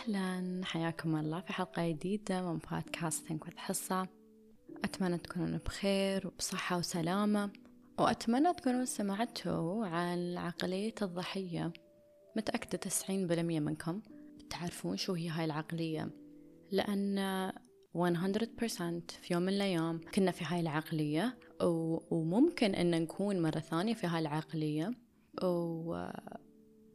أهلا. حياكم الله في حلقة جديدة من بودكاست ثينك وذ حصة. أتمنى تكونون بخير وبصحة وسلامة وأتمنى تكونون سمعتوا عن عقلية الضحية. متأكدة تسعين بالمية منكم تعرفون شو هي هاي العقلية لأن 100% في يوم من الأيام كنا في هاي العقلية وممكن أن نكون مرة ثانية في هاي العقلية و...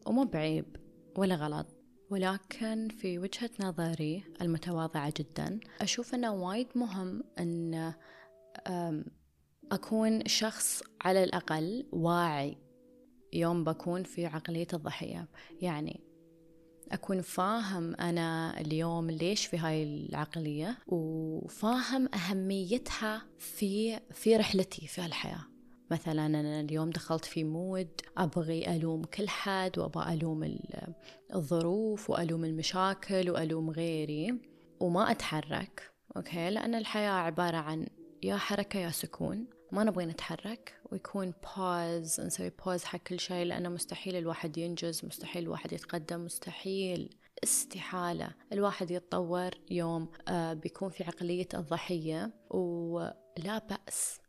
ومو بعيب ولا غلط. ولكن في وجهة نظري المتواضعة جدا أشوف أنه وايد مهم أن أكون شخص على الأقل واعي يوم بكون في عقلية الضحية. يعني أكون فاهم أنا اليوم ليش في هاي العقلية وفاهم أهميتها في في رحلتي في الحياة مثلا أنا اليوم دخلت في mood أبغي ألوم كل حد وأبغى ألوم الظروف وألوم المشاكل وألوم غيري وما أتحرك okay؟ لأن الحياة عبارة عن يا حركة يا سكون ما نبغي نتحرك. ويكون pause نسوي pause حق كل شيء لأنه مستحيل الواحد ينجز مستحيل الواحد يتقدم مستحيل استحالة. الواحد يتطور يوم آه بيكون في عقلية الضحية ولا بأس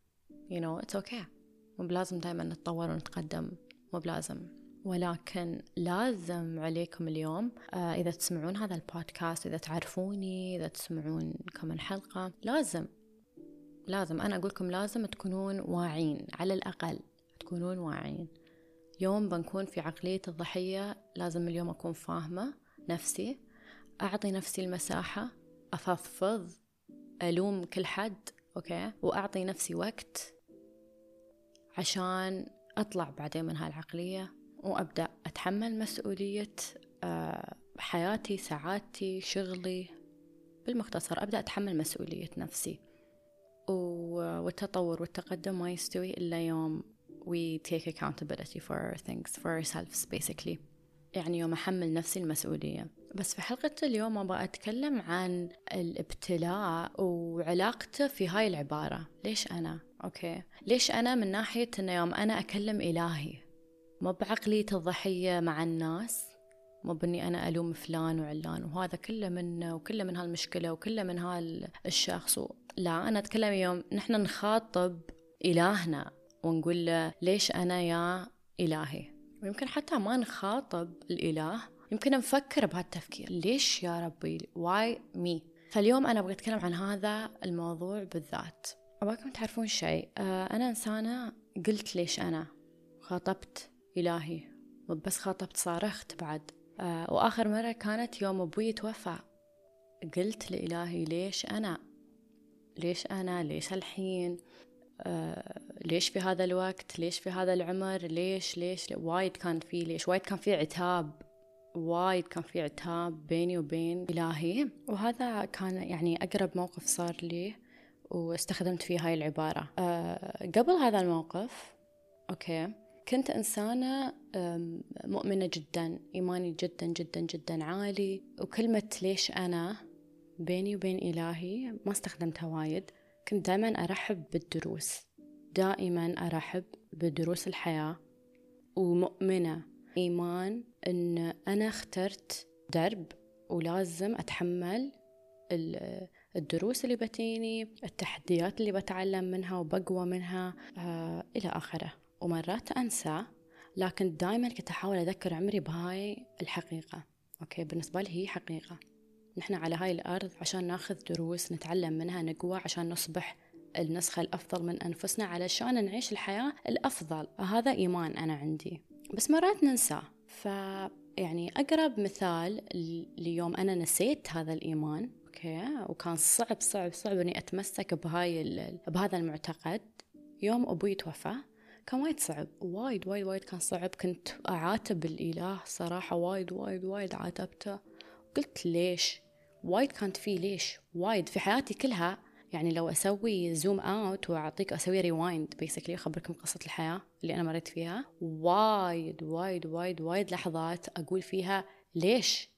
you know it's okay. مو بلازم دائما نتطور ونتقدم مو بلازم ولكن لازم عليكم اليوم آه إذا تسمعون هذا البودكاست إذا تعرفوني إذا تسمعون كم حلقة لازم لازم. أنا أقول لكم لازم تكونون واعين على الأقل تكونون واعين. يوم بنكون في عقلية الضحية لازم اليوم أكون فاهمة نفسي أعطي نفسي المساحة أفضفض ألوم كل حد أوكي؟ وأعطي نفسي وقت عشان أطلع بعدين من هالعقلية وأبدأ أتحمل مسؤولية آه، حياتي سعادتي شغلي. بالمختصر أبدأ أتحمل مسؤولية نفسي. والتطور والتقدم ما يستوي إلا يوم we take accountability for our things for ourselves basically. يعني يوم أحمل نفسي المسؤولية. بس في حلقة اليوم أبغى أتكلم عن الابتلاء وعلاقته في هاي العبارة. ليش أنا؟ أوكي. ليش أنا من ناحية أنه يوم أنا أكلم إلهي؟ مو بعقلية الضحية مع الناس؟ مو بني أنا ألوم فلان وعلان وهذا كله من وكله من هالمشكلة وكله من هالشخص لا أنا أتكلم يوم نحن نخاطب إلهنا ونقول له ليش أنا يا إلهي؟ ويمكن حتى ما نخاطب الإله يمكن نفكر بهالتفكير. ليش يا ربي؟ واي مي فاليوم أنا أبغى أتكلم عن هذا الموضوع بالذات. أبغاكم تعرفون شيء؟ آه، أنا إنسانة قلت ليش أنا خاطبت إلهي بس خاطبت صارخت بعد. آه، وآخر مرة كانت يوم أبوي توفى. قلت لإلهي ليش أنا؟ ليش أنا؟ ليش الحين؟ آه ليش في هذا الوقت؟ ليش في هذا العمر؟ ليش؟ ليش؟ وايد كان في ليش؟ وايد كان في عتاب. وايد كان في عتاب بيني وبين إلهي. وهذا كان يعني أقرب موقف صار لي. واستخدمت فيه هاي العبارة. آه قبل هذا الموقف okay كنت إنسانة مؤمنة جدا إيماني جدا جدا جدا عالي. وكلمة ليش أنا بيني وبين إلهي ما استخدمتها وايد. كنت دائما أرحب بالدروس دائما أرحب بدروس الحياة. ومؤمنة إيمان أن أنا اخترت درب ولازم أتحمل الدروس اللي بتيني التحديات اللي بتعلم منها وبقوى منها آه إلى آخره. ومرات أنسى لكن دائما كنت أحاول أذكر عمري بهاي الحقيقة. okay؟ بالنسبة لي هي حقيقة. نحن على هاي الأرض عشان ناخذ دروس نتعلم منها نقوى عشان نصبح النسخة الأفضل من أنفسنا علشان نعيش الحياة الأفضل. هذا إيمان أنا عندي. بس مرات ننسى. ف يعني أقرب مثال ليوم أنا نسيت هذا الإيمان okay. وكان صعب صعب صعب إني أتمسك بهاي بهذا المعتقد. يوم أبوي توفى كان وايد صعب وايد وايد وايد كان صعب. كنت أعاتب الإله صراحة وايد وايد وايد عاتبته. قلت ليش؟ وايد كانت في ليش؟ وايد. في حياتي كلها يعني لو أسوي zoom out وأعطيك أسوي rewind basically أخبركم قصة الحياة اللي أنا مريت فيها. وايد وايد وايد وايد لحظات أقول فيها ليش؟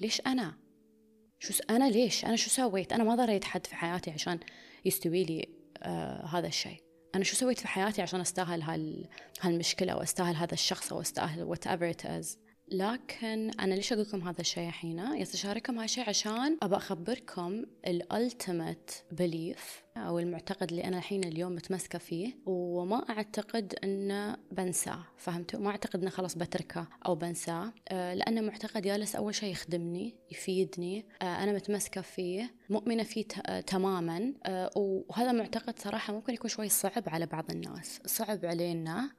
ليش أنا؟ شو أنا ليش؟ أنا شو سويت؟ أنا ما ضريت حد في حياتي عشان يستوي لي آه هذا الشيء. أنا شو سويت في حياتي عشان أستاهل هال هالمشكلة أو أستاهل هذا الشخص أو أستاهل whatever it لكن أنا ليش أقول لكم هذا الشيء الحين؟ يسا أشارككم هذا الشيء عشان أبى أخبركم ال ultimate belief أو المعتقد اللي أنا الحين اليوم متمسكة فيه وما أعتقد أنه بنساه فهمتوا؟ ما أعتقد أنه خلاص بتركه أو بنساه أه لأنه معتقد جالس أول شيء يخدمني يفيدني أه أنا متمسكة فيه مؤمنة فيه تماما أه وهذا معتقد صراحة ممكن يكون شوي صعب على بعض الناس صعب علينا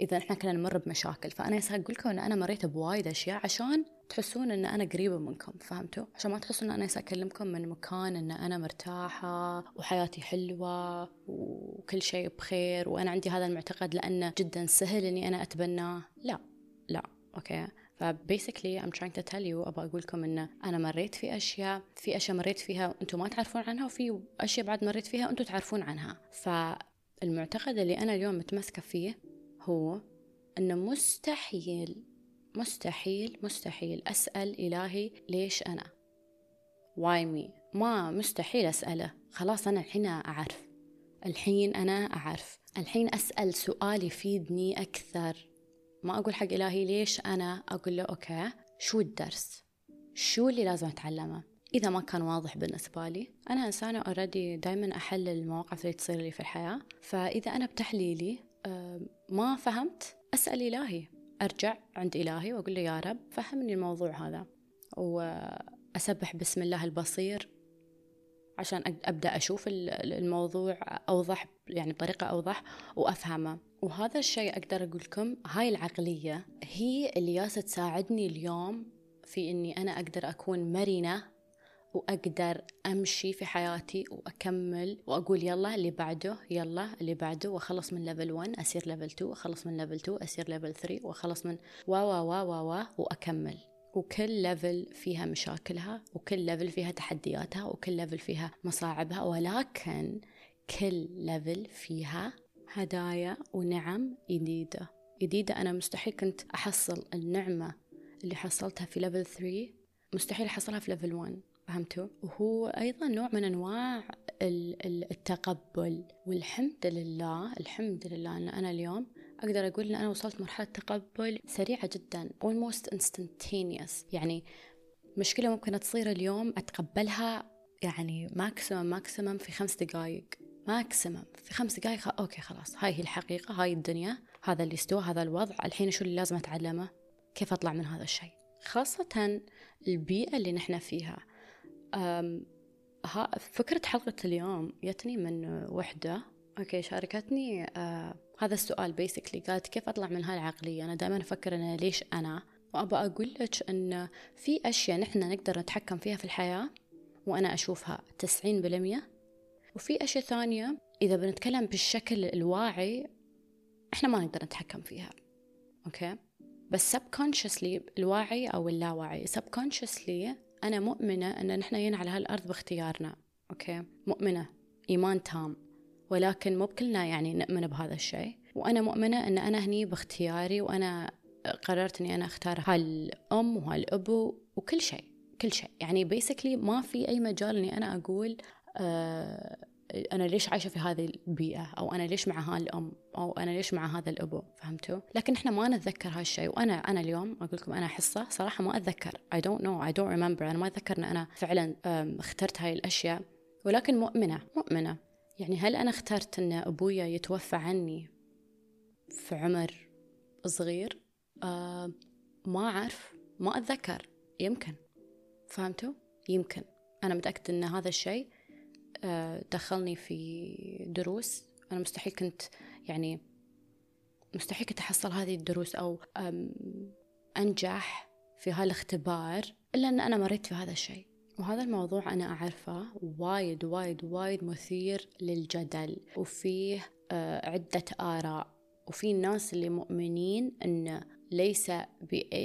إذا إحنا كنا نمر بمشاكل. فأنا يسا أقول لكم إن أنا مريت بوايد أشياء عشان تحسون إن أنا قريبة منكم فهمتوا؟ عشان ما تحسون إن أنا أكلمكم من مكان إن أنا مرتاحة وحياتي حلوة وكل شيء بخير وأنا عندي هذا المعتقد لأنه جدا سهل إني أنا أتبناه. لا لا okay؟ ف basically I'm trying to tell you أبغى أقول لكم إن أنا مريت في أشياء في أشياء مريت فيها أنتم ما تعرفون عنها وفي أشياء بعد مريت فيها أنتم تعرفون عنها. فالمعتقد اللي أنا اليوم متمسكة فيه هو أنه مستحيل مستحيل مستحيل أسأل إلهي ليش أنا؟ why me ما مستحيل أسأله. خلاص أنا الحين أعرف. الحين أنا أعرف. الحين أسأل سؤال يفيدني أكثر. ما أقول حق إلهي ليش أنا؟ أقول له okay شو الدرس؟ شو اللي لازم أتعلمه؟ إذا ما كان واضح بالنسبة لي أنا إنسانة already دايما أحلل المواقف اللي تصير لي في الحياة. فإذا أنا بتحليلي ما فهمت. أسأل إلهي. أرجع عند إلهي وأقول له يا رب فهمني الموضوع هذا. وأسبح بسم الله البصير عشان أبدأ أشوف الموضوع أوضح يعني بطريقة أوضح وأفهمه. وهذا الشيء أقدر أقول لكم هاي العقلية هي اللي ياسة تساعدني اليوم في إني أنا أقدر أكون مرنة وأقدر أمشي في حياتي وأكمل وأقول يلا اللي بعده يلا اللي بعده وأخلص من level 1 أصير level 2 وأخلص من level 2 أصير level 3 وأخلص من وا وا وا وا وا وأكمل. وكل level فيها مشاكلها وكل level فيها تحدياتها وكل level فيها مصاعبها ولكن كل level فيها هدايا ونعم جديدة جديدة أنا مستحيل كنت أحصل النعمة اللي حصلتها في level 3 مستحيل أحصلها في level 1 فهمتوا؟ وهو أيضا نوع من أنواع التقبل. والحمد لله الحمد لله أن أنا اليوم أقدر أقول أن أنا وصلت مرحلة تقبل سريعة جدا almost instantaneous. يعني مشكلة ممكن تصير اليوم أتقبلها يعني maximum maximum في خمس دقايق. maximum في خمس دقايق. okay خلاص هاي هي الحقيقة هاي الدنيا هذا اللي استوى هذا الوضع الحين شو اللي لازم أتعلمه؟ كيف أطلع من هذا الشيء؟ خاصة البيئة اللي نحن فيها. ها فكرة حلقة اليوم جتني من وحدة. okay شاركتني آه هذا السؤال basically قالت كيف أطلع من هاي العقلية أنا دائما أفكر أنا ليش أنا؟ وابى أقول لك ان في أشياء نحن نقدر نتحكم فيها في الحياة وأنا أشوفها تسعين بالمية. وفي أشياء ثانية إذا بنتكلم بالشكل الواعي إحنا ما نقدر نتحكم فيها. okay؟ بس subconsciously الواعي أو اللاواعي subconsciously أنا مؤمنة أن نحن يينا على هالأرض باختيارنا okay؟ مؤمنة إيمان تام. ولكن مو بكلنا يعني نؤمن بهذا الشيء. وأنا مؤمنة أن أنا هني باختياري وأنا قررت أني أنا أختار هالأم وهالأبو وكل شيء كل شيء. يعني basically ما في أي مجال أني أنا أقول آه أنا ليش عايشة في هذه البيئة؟ أو أنا ليش مع هالأم أو أنا ليش مع هذا الأبو؟ فهمتوا؟ لكن إحنا ما نتذكر هالشيء. وأنا أنا اليوم أقول لكم أنا حصة صراحة ما أتذكر. I don't know. I don't remember. أنا ما أتذكر أن أنا فعلا اخترت هاي الأشياء. ولكن مؤمنة مؤمنة. يعني هل أنا اخترت أن أبويا يتوفى عني في عمر صغير؟ أه ما أعرف. ما أتذكر. يمكن. فهمتوا؟ يمكن. أنا متأكدة أن هذا الشيء دخلني في دروس. أنا مستحيل كنت يعني مستحيل كنت أحصل هذه الدروس أو أنجح في هالاختبار إلا أن أنا مريت في هذا الشيء. وهذا الموضوع أنا أعرفه وايد وايد وايد مثير للجدل. وفيه آه، عدة آراء. وفي ناس اللي مؤمنين أن ليس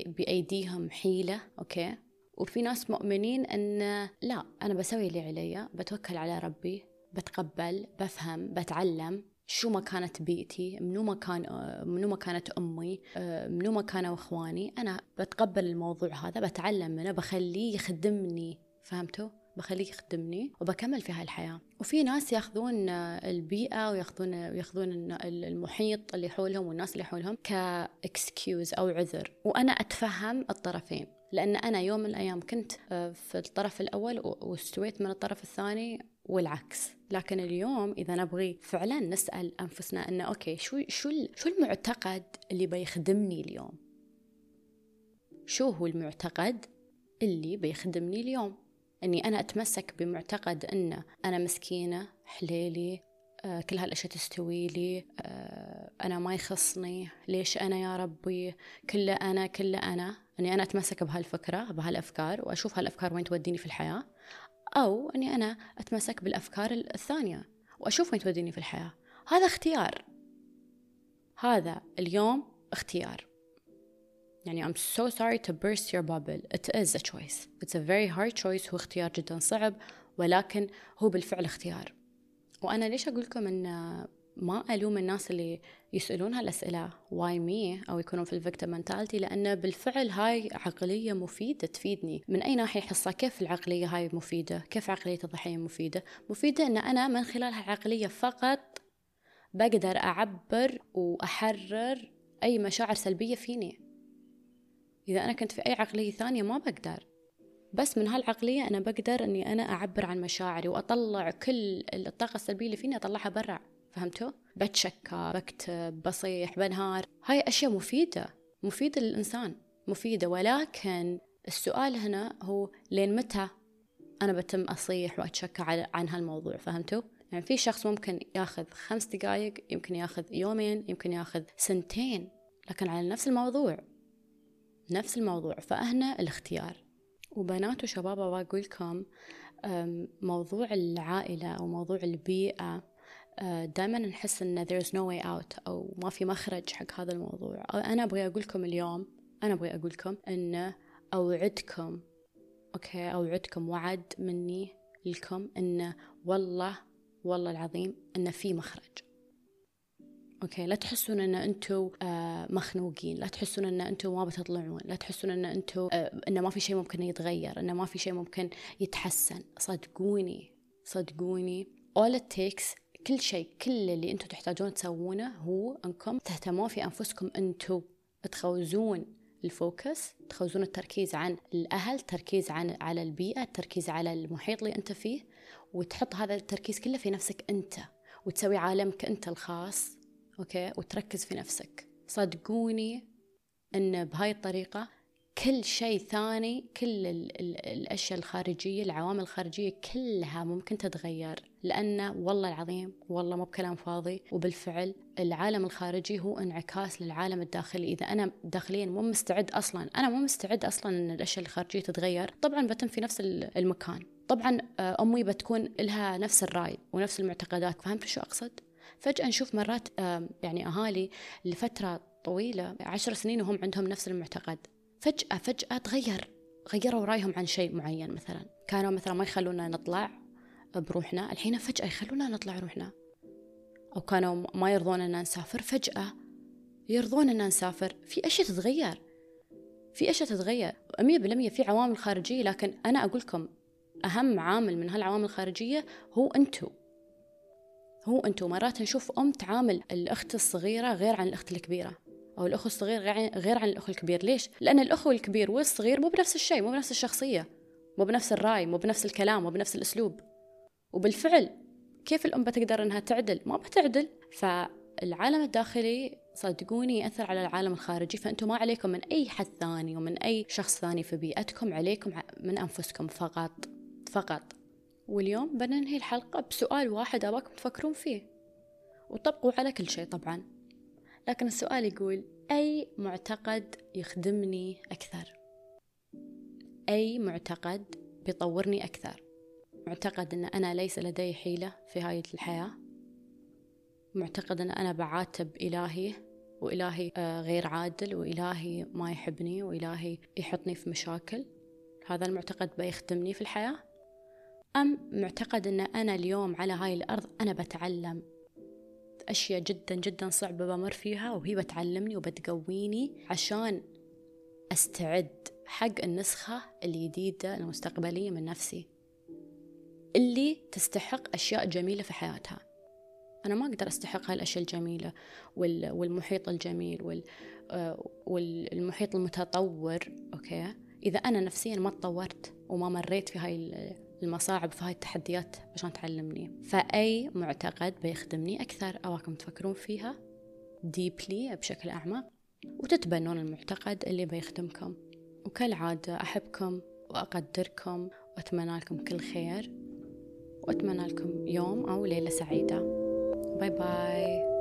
بأيديهم حيلة okay؟ وفي ناس مؤمنين أن لا أنا بسوي اللي علي بتوكل على ربي بتقبل بفهم بتعلم شو ما كانت بيئتي منو ما كان منو ما كانت أمي منو ما كانوا إخواني. أنا بتقبل الموضوع هذا بتعلم منه بخليه يخدمني فهمتوا؟ بخليه يخدمني وبكمل في هاي الحياة وفي ناس ياخذون البيئة وياخذون ياخذون المحيط اللي حولهم والناس اللي حولهم ك excuse أو عذر. وأنا أتفهم الطرفين. لأن أنا يوم من الأيام كنت آه، في الطرف الأول واستويت من الطرف الثاني والعكس. لكن اليوم إذا نبغي فعلا نسأل أنفسنا أنه okay شو شو شو المعتقد اللي بيخدمني اليوم؟ شو هو المعتقد اللي بيخدمني اليوم؟ أني أنا أتمسك بمعتقد أن أنا مسكينة حليلي كل هالأشياء تستوي لي. آه أنا ما يخصني. ليش أنا يا ربي؟ كله أنا كله أنا. أني أنا أتمسك بهالفكرة بهالأفكار وأشوف هالأفكار وين توديني في الحياة أو أني أنا أتمسك بالأفكار الثانية وأشوف وين توديني في الحياة. هذا اختيار. هذا اليوم اختيار. يعني I'm so sorry to burst your bubble. It is a choice. It's a very hard choice. هو اختيار جدا صعب ولكن هو بالفعل اختيار. وأنا ليش أقول لكم أن ما ألوم الناس اللي يسألون هالأسئلة why me أو يكونون في ال victim mentality لأن بالفعل هاي عقلية مفيدة تفيدني. من أي ناحية حصة كيف العقلية هاي مفيدة؟ كيف عقلية الضحية مفيدة؟ مفيدة أن أنا من خلال هالعقلية فقط بقدر أعبر وأحرر أي مشاعر سلبية فيني. إذا أنا كنت في أي عقلية ثانية ما بقدر. بس من هالعقلية أنا بقدر أني أنا أعبر عن مشاعري وأطلع كل الطاقة السلبية اللي فيني أطلعها برا فهمتوا؟ بتشكى بكتب بصيح بنهار هاي أشياء مفيدة مفيدة للإنسان مفيدة ولكن السؤال هنا هو لين متى أنا بتم أصيح وأتشكى عن هالموضوع فهمتوا؟ يعني في شخص ممكن ياخذ خمس دقايق يمكن ياخذ يومين يمكن ياخذ سنتين لكن على نفس الموضوع نفس الموضوع فهنا الاختيار وبنات وشباب بقول لكم موضوع العائلة أو موضوع البيئة أه، دائما نحس إن there is no way out أو ما في مخرج حق هذا الموضوع. أنا أبغى أقول لكم اليوم أنا أبغى أقول لكم إن أوعدكم okay أوعدكم وعد مني لكم إن والله والله العظيم إن في مخرج. okay لا تحسون أن أنتم آه مخنوقين لا تحسون أن أنتم ما بتطلعون لا تحسون أن أنتم آه أن ما في شيء ممكن يتغير أن ما في شيء ممكن يتحسن. صدقوني صدقوني. All it takes كل شيء كل اللي أنتم تحتاجون تسوونه هو أنكم تهتمون في أنفسكم أنتم تخوزون ال focus تخوزون التركيز عن الأهل تركيز عن على البيئة التركيز على المحيط اللي أنت فيه وتحط هذا التركيز كله في نفسك أنت وتسوي عالمك أنت الخاص. okay؟ وتركز في نفسك. صدقوني إن بهاي الطريقة كل شيء ثاني كل ال ال الأشياء الخارجية العوامل الخارجية كلها ممكن تتغير. لأن والله العظيم والله مو بكلام فاضي. وبالفعل العالم الخارجي هو انعكاس للعالم الداخلي. إذا أنا داخليا مو مستعد أصلا أنا مو مستعد أصلا إن الأشياء الخارجية تتغير. طبعا بتم في نفس المكان. طبعا آه، أمي بتكون لها نفس الرأي ونفس المعتقدات. فهمت شو أقصد؟ فجأة نشوف مرات يعني أهالي لفترة طويلة عشر سنين وهم عندهم نفس المعتقد. فجأة فجأة تغير غيروا رأيهم عن شيء معين مثلا. كانوا مثلا ما يخلونا نطلع بروحنا الحين فجأة يخلونا نطلع روحنا. أو كانوا ما يرضون أن نسافر فجأة يرضون أن نسافر. في أشياء تتغير في أشياء تتغير. مية بالمية في عوامل خارجية لكن أنا أقول لكم أهم عامل من هالعوامل الخارجية هو أنتو. هو أنتو مرات نشوف أم تعامل الأخت الصغيرة غير عن الأخت الكبيرة أو الأخ الصغير غير عن الأخ الكبير. ليش؟ لأن الأخ الكبير والصغير مو بنفس الشيء مو بنفس الشخصية مو بنفس الرأي مو بنفس الكلام مو بنفس الأسلوب. وبالفعل كيف الأم بتقدر إنها تعدل؟ ما بتعدل. فالعالم الداخلي صدقوني يأثر على العالم الخارجي. فأنتم ما عليكم من أي حد ثاني ومن أي شخص ثاني في بيئتكم عليكم من أنفسكم فقط فقط. واليوم بننهي الحلقة بسؤال واحد أباكم تفكرون فيه. وطبقوا على كل شيء طبعاً. لكن السؤال يقول أي معتقد يخدمني أكثر؟ أي معتقد بيطورني أكثر؟ معتقد أن أنا ليس لدي حيلة في هاي الحياة؟ معتقد أن أنا بعاتب إلهي وإلهي آه، غير عادل وإلهي ما يحبني وإلهي يحطني في مشاكل؟ هذا المعتقد بيخدمني في الحياة؟ أم معتقد أن أنا اليوم على هاي الأرض أنا بتعلم أشياء جدا جدا صعبة بمر فيها وهي بتعلمني وبتقويني عشان أستعد حق النسخة الجديدة المستقبلية من نفسي اللي تستحق أشياء جميلة في حياتها. أنا ما أقدر أستحق هالأشياء الجميلة والمحيط الجميل آه، والمحيط المتطور okay؟ إذا أنا نفسيا ما تطورت وما مريت في هاي المصاعب في هاي التحديات عشان تعلمني. فأي معتقد بيخدمني أكثر أباكم تفكرون فيها deeply بشكل أعمق وتتبنون المعتقد اللي بيخدمكم. وكالعادة أحبكم وأقدركم وأتمنى لكم كل خير وأتمنى لكم يوم أو ليلة سعيدة. باي باي